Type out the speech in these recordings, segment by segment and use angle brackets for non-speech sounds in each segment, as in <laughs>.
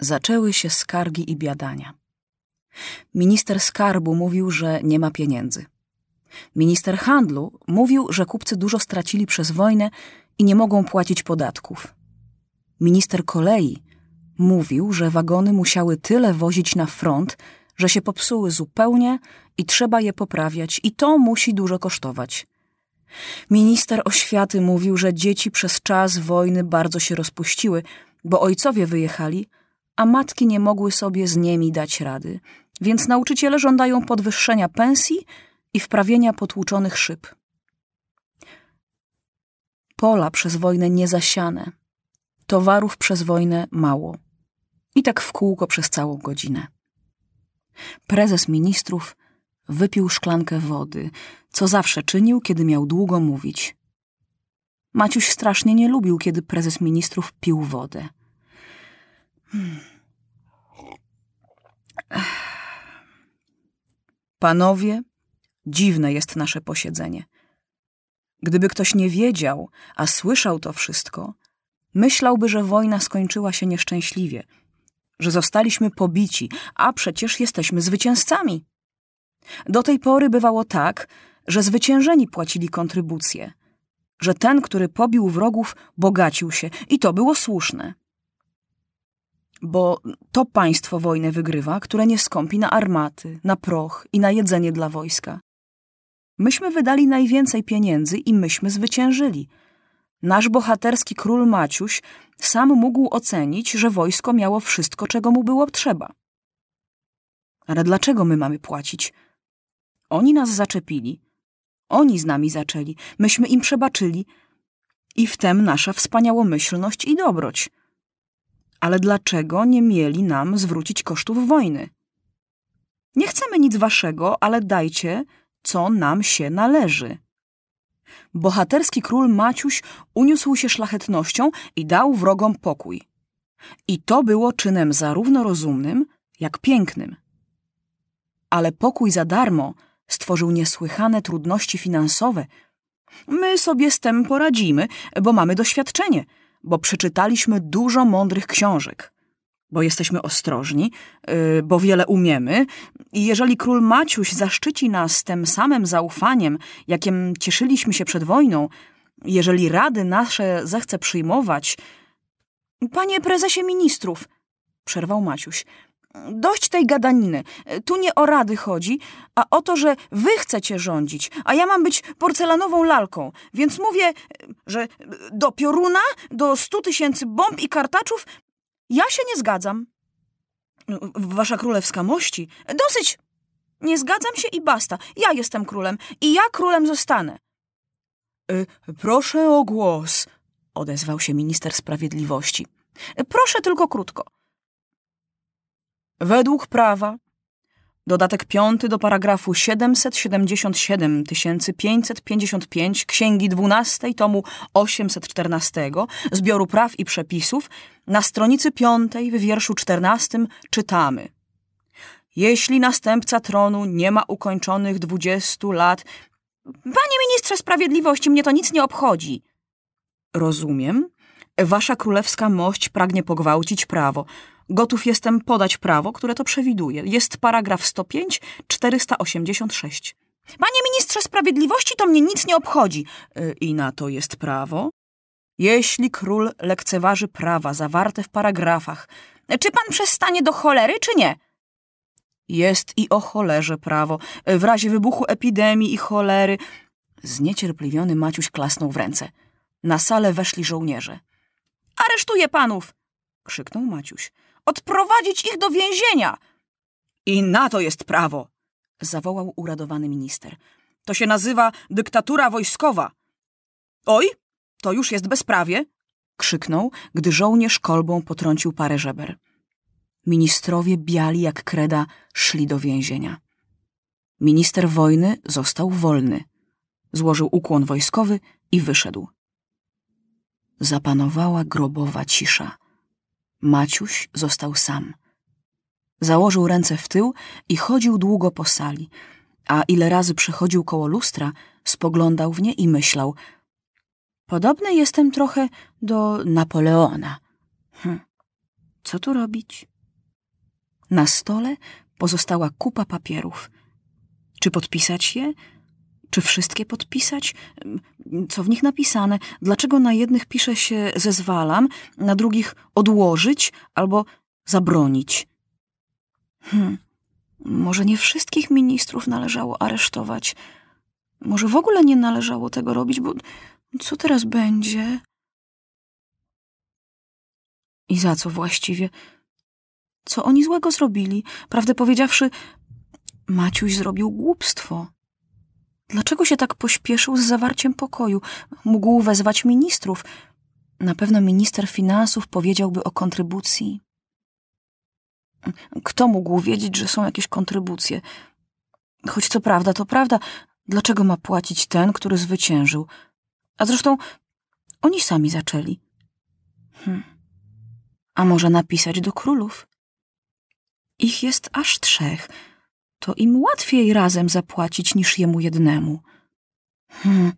Zaczęły się skargi i biadania. Minister skarbu mówił, że nie ma pieniędzy. Minister handlu mówił, że kupcy dużo stracili przez wojnę i nie mogą płacić podatków. Minister kolei mówił, że wagony musiały tyle wozić na front, że się popsuły zupełnie i trzeba je poprawiać, i to musi dużo kosztować. Minister oświaty mówił, że dzieci przez czas wojny bardzo się rozpuściły, bo ojcowie wyjechali, a matki nie mogły sobie z nimi dać rady, więc nauczyciele żądają podwyższenia pensji i wprawienia potłuczonych szyb. Pola przez wojnę niezasiane, towarów przez wojnę mało. I tak w kółko przez całą godzinę. Prezes ministrów wypił szklankę wody, co zawsze czynił, kiedy miał długo mówić. Maciuś strasznie nie lubił, kiedy prezes ministrów pił wodę. Panowie, dziwne jest nasze posiedzenie. Gdyby ktoś nie wiedział, a słyszał to wszystko, myślałby, że wojna skończyła się nieszczęśliwie, że zostaliśmy pobici, a przecież jesteśmy zwycięzcami. Do tej pory bywało tak, że zwyciężeni płacili kontrybucje, że ten, który pobił wrogów, bogacił się i to było słuszne. Bo to państwo wojnę wygrywa, które nie skąpi na armaty, na proch i na jedzenie dla wojska. Myśmy wydali najwięcej pieniędzy i myśmy zwyciężyli. Nasz bohaterski król Maciuś sam mógł ocenić, że wojsko miało wszystko, czego mu było trzeba. Ale dlaczego my mamy płacić? Oni nas zaczepili. Oni z nami zaczęli. Myśmy im przebaczyli. I w tem nasza wspaniałomyślność i dobroć. Ale dlaczego nie mieli nam zwrócić kosztów wojny? Nie chcemy nic waszego, ale dajcie, co nam się należy. Bohaterski król Maciuś uniósł się szlachetnością i dał wrogom pokój. I to było czynem zarówno rozumnym, jak pięknym. Ale pokój za darmo stworzył niesłychane trudności finansowe. My sobie z tym poradzimy, bo mamy doświadczenie, bo przeczytaliśmy dużo mądrych książek bo jesteśmy ostrożni, yy, bo wiele umiemy. I jeżeli król Maciuś zaszczyci nas tym samym zaufaniem, jakim cieszyliśmy się przed wojną, jeżeli rady nasze zechce przyjmować. Panie prezesie ministrów, przerwał Maciuś, dość tej gadaniny. Tu nie o rady chodzi, a o to, że wy chcecie rządzić, a ja mam być porcelanową lalką. Więc mówię, że do pioruna, do stu tysięcy bomb i kartaczów ja się nie zgadzam. Wasza królewska mości. Dosyć! Nie zgadzam się i basta. Ja jestem królem i ja królem zostanę. Y, proszę o głos, odezwał się minister sprawiedliwości. Proszę tylko krótko. Według prawa Dodatek piąty do paragrafu 777 555 Księgi 12 tomu 814 Zbioru Praw i Przepisów na stronicy piątej w wierszu 14 czytamy Jeśli następca tronu nie ma ukończonych 20 lat Panie ministrze sprawiedliwości, mnie to nic nie obchodzi. Rozumiem. Wasza królewska mość pragnie pogwałcić prawo. Gotów jestem podać prawo, które to przewiduje. Jest paragraf 105, 486. Panie ministrze sprawiedliwości, to mnie nic nie obchodzi. Y, I na to jest prawo? Jeśli król lekceważy prawa zawarte w paragrafach, czy pan przestanie do cholery, czy nie? Jest i o cholerze prawo. W razie wybuchu epidemii i cholery... Zniecierpliwiony Maciuś klasnął w ręce. Na salę weszli żołnierze. Aresztuję panów! krzyknął Maciuś. Odprowadzić ich do więzienia! I na to jest prawo! zawołał uradowany minister. To się nazywa dyktatura wojskowa. Oj, to już jest bezprawie! krzyknął, gdy żołnierz kolbą potrącił parę żeber. Ministrowie biali jak kreda szli do więzienia. Minister wojny został wolny. Złożył ukłon wojskowy i wyszedł. Zapanowała grobowa cisza. Maciuś został sam. Założył ręce w tył i chodził długo po sali, a ile razy przechodził koło lustra, spoglądał w nie i myślał Podobny jestem trochę do Napoleona. Hm. Co tu robić? Na stole pozostała kupa papierów. Czy podpisać je? Czy wszystkie podpisać? Co w nich napisane? Dlaczego na jednych pisze się zezwalam, na drugich odłożyć albo zabronić? Hmm. Może nie wszystkich ministrów należało aresztować. Może w ogóle nie należało tego robić, bo co teraz będzie? I za co właściwie? Co oni złego zrobili? Prawdę powiedziawszy, Maciuś zrobił głupstwo. Dlaczego się tak pośpieszył z zawarciem pokoju? Mógł wezwać ministrów. Na pewno minister finansów powiedziałby o kontrybucji. Kto mógł wiedzieć, że są jakieś kontrybucje? Choć co prawda, to prawda, dlaczego ma płacić ten, który zwyciężył? A zresztą oni sami zaczęli. Hm. A może napisać do królów? Ich jest aż trzech. To im łatwiej razem zapłacić niż jemu jednemu. Hmm,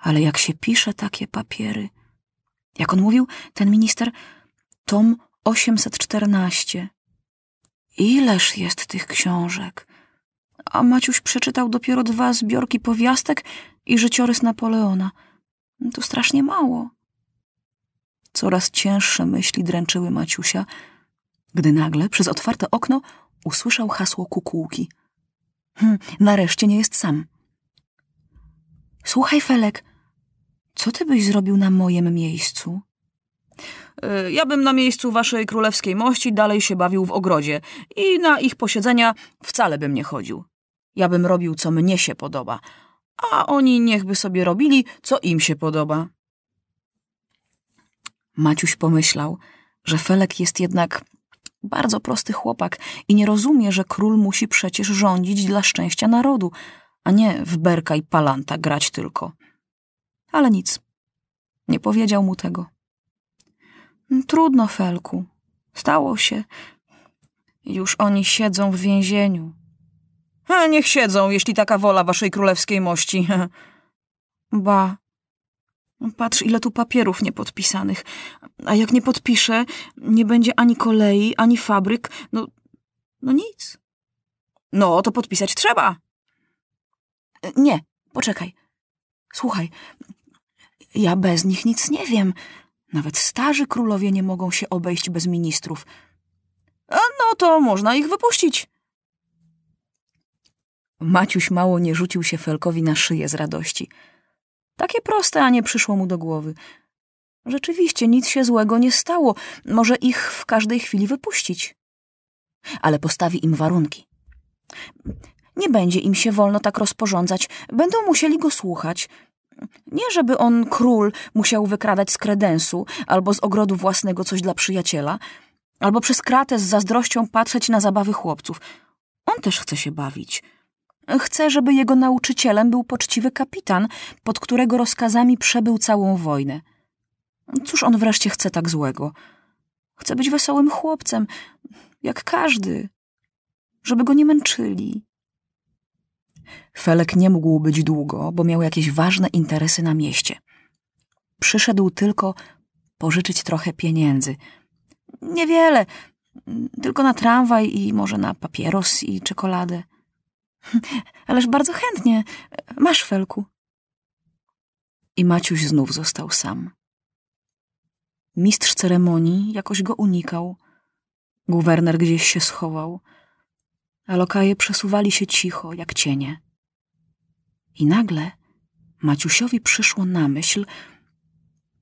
ale jak się pisze takie papiery? Jak on mówił, ten minister, tom 814. Ileż jest tych książek? A Maciuś przeczytał dopiero dwa zbiorki powiastek i życiorys Napoleona. To strasznie mało. Coraz cięższe myśli dręczyły Maciusia, gdy nagle przez otwarte okno usłyszał hasło kukułki. Hm, nareszcie nie jest sam. Słuchaj, Felek, co ty byś zrobił na mojem miejscu? Y, ja bym na miejscu waszej królewskiej mości dalej się bawił w ogrodzie i na ich posiedzenia wcale bym nie chodził. Ja bym robił, co mnie się podoba, a oni niechby sobie robili, co im się podoba. Maciuś pomyślał, że Felek jest jednak bardzo prosty chłopak i nie rozumie, że król musi przecież rządzić dla szczęścia narodu, a nie w berka i palanta grać tylko. Ale nic, nie powiedział mu tego. Trudno, Felku. Stało się. Już oni siedzą w więzieniu. A niech siedzą, jeśli taka wola waszej królewskiej mości. <laughs> Ba. Patrz, ile tu papierów niepodpisanych. A jak nie podpiszę, nie będzie ani kolei, ani fabryk. No, no nic. No, to podpisać trzeba. Nie, poczekaj. Słuchaj, ja bez nich nic nie wiem. Nawet starzy królowie nie mogą się obejść bez ministrów. A no to można ich wypuścić. Maciuś mało nie rzucił się Felkowi na szyję z radości. Takie proste, a nie przyszło mu do głowy. Rzeczywiście nic się złego nie stało. Może ich w każdej chwili wypuścić. Ale postawi im warunki. Nie będzie im się wolno tak rozporządzać. Będą musieli go słuchać. Nie, żeby on, król, musiał wykradać z kredensu albo z ogrodu własnego coś dla przyjaciela, albo przez kratę z zazdrością patrzeć na zabawy chłopców. On też chce się bawić. Chce, żeby jego nauczycielem był poczciwy kapitan, pod którego rozkazami przebył całą wojnę. Cóż on wreszcie chce tak złego? Chce być wesołym chłopcem, jak każdy, żeby go nie męczyli. Felek nie mógł być długo, bo miał jakieś ważne interesy na mieście. Przyszedł tylko pożyczyć trochę pieniędzy. Niewiele, tylko na tramwaj i może na papieros i czekoladę. Ależ bardzo chętnie. Masz, Felku. I Maciuś znów został sam. Mistrz ceremonii jakoś go unikał. Guwerner gdzieś się schował, a lokaje przesuwali się cicho, jak cienie. I nagle Maciusiowi przyszło na myśl,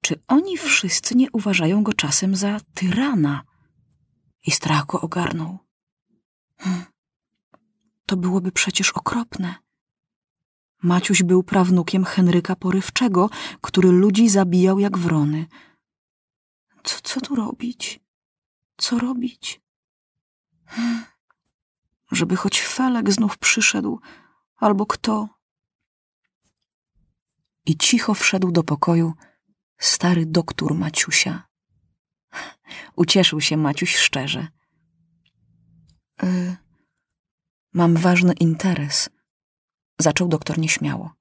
czy oni wszyscy nie uważają go czasem za tyrana. I strach go ogarnął. Hmm. To byłoby przecież okropne. Maciuś był prawnukiem Henryka Porywczego, który ludzi zabijał jak wrony. Co, co tu robić? Co robić? Żeby choć Felek znów przyszedł, albo kto. I cicho wszedł do pokoju stary doktor Maciusia. Ucieszył się Maciuś szczerze. Y Mam ważny interes, zaczął doktor nieśmiało.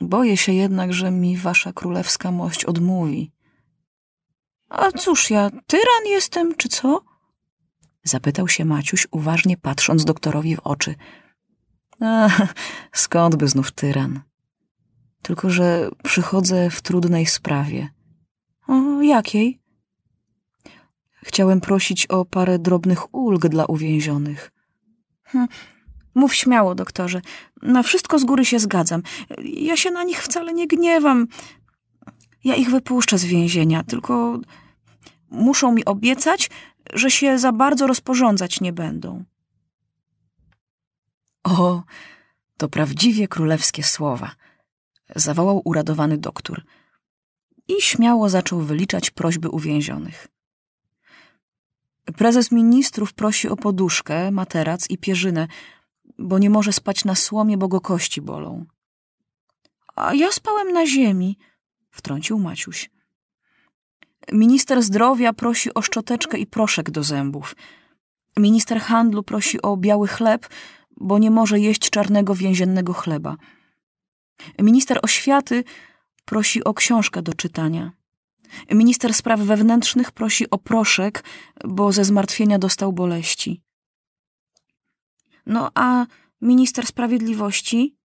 Boję się jednak, że mi wasza królewska mość odmówi. A cóż ja, tyran jestem, czy co? Zapytał się Maciuś, uważnie patrząc doktorowi w oczy. A, skąd by znów tyran? Tylko, że przychodzę w trudnej sprawie. O, jakiej? Chciałem prosić o parę drobnych ulg dla uwięzionych. Hm. Mów śmiało, doktorze. Na wszystko z góry się zgadzam. Ja się na nich wcale nie gniewam. Ja ich wypuszczę z więzienia, tylko muszą mi obiecać, że się za bardzo rozporządzać nie będą. O, to prawdziwie królewskie słowa, zawołał uradowany doktor i śmiało zaczął wyliczać prośby uwięzionych. Prezes ministrów prosi o poduszkę, materac i pierzynę, bo nie może spać na słomie, bo go kości bolą. A ja spałem na ziemi, wtrącił Maciuś. Minister zdrowia prosi o szczoteczkę i proszek do zębów. Minister handlu prosi o biały chleb, bo nie może jeść czarnego więziennego chleba. Minister oświaty prosi o książkę do czytania. Minister spraw wewnętrznych prosi o proszek, bo ze zmartwienia dostał boleści. No a minister sprawiedliwości?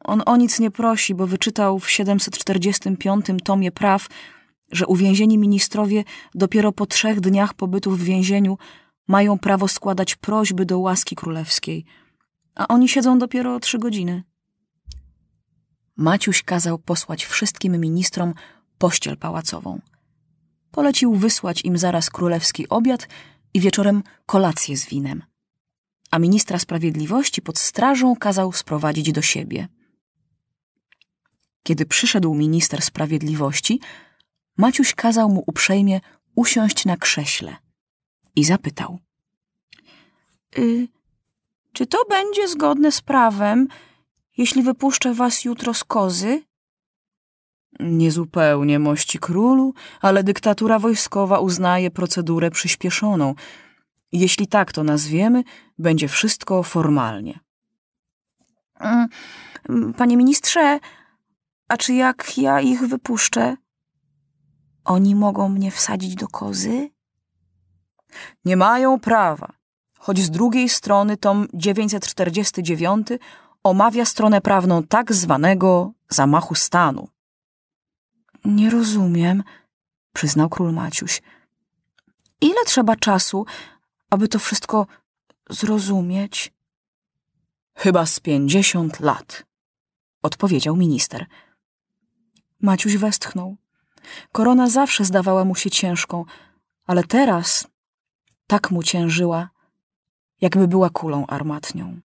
On o nic nie prosi, bo wyczytał w 745 tomie praw, że uwięzieni ministrowie dopiero po trzech dniach pobytu w więzieniu mają prawo składać prośby do łaski królewskiej, a oni siedzą dopiero trzy godziny. Maciuś kazał posłać wszystkim ministrom pościel pałacową. Polecił wysłać im zaraz królewski obiad i wieczorem kolację z winem. A ministra sprawiedliwości pod strażą kazał sprowadzić do siebie. Kiedy przyszedł minister sprawiedliwości, Maciuś kazał mu uprzejmie usiąść na krześle i zapytał: y, Czy to będzie zgodne z prawem, jeśli wypuszczę was jutro z kozy? Niezupełnie, mości królu, ale dyktatura wojskowa uznaje procedurę przyspieszoną. Jeśli tak to nazwiemy, będzie wszystko formalnie. Mm, panie ministrze, a czy jak ja ich wypuszczę, oni mogą mnie wsadzić do kozy? Nie mają prawa, choć z drugiej strony tom 949 omawia stronę prawną tak zwanego zamachu stanu. Nie rozumiem, przyznał król Maciuś. Ile trzeba czasu, aby to wszystko zrozumieć? Chyba z pięćdziesiąt lat, odpowiedział minister. Maciuś westchnął. Korona zawsze zdawała mu się ciężką, ale teraz tak mu ciężyła, jakby była kulą armatnią.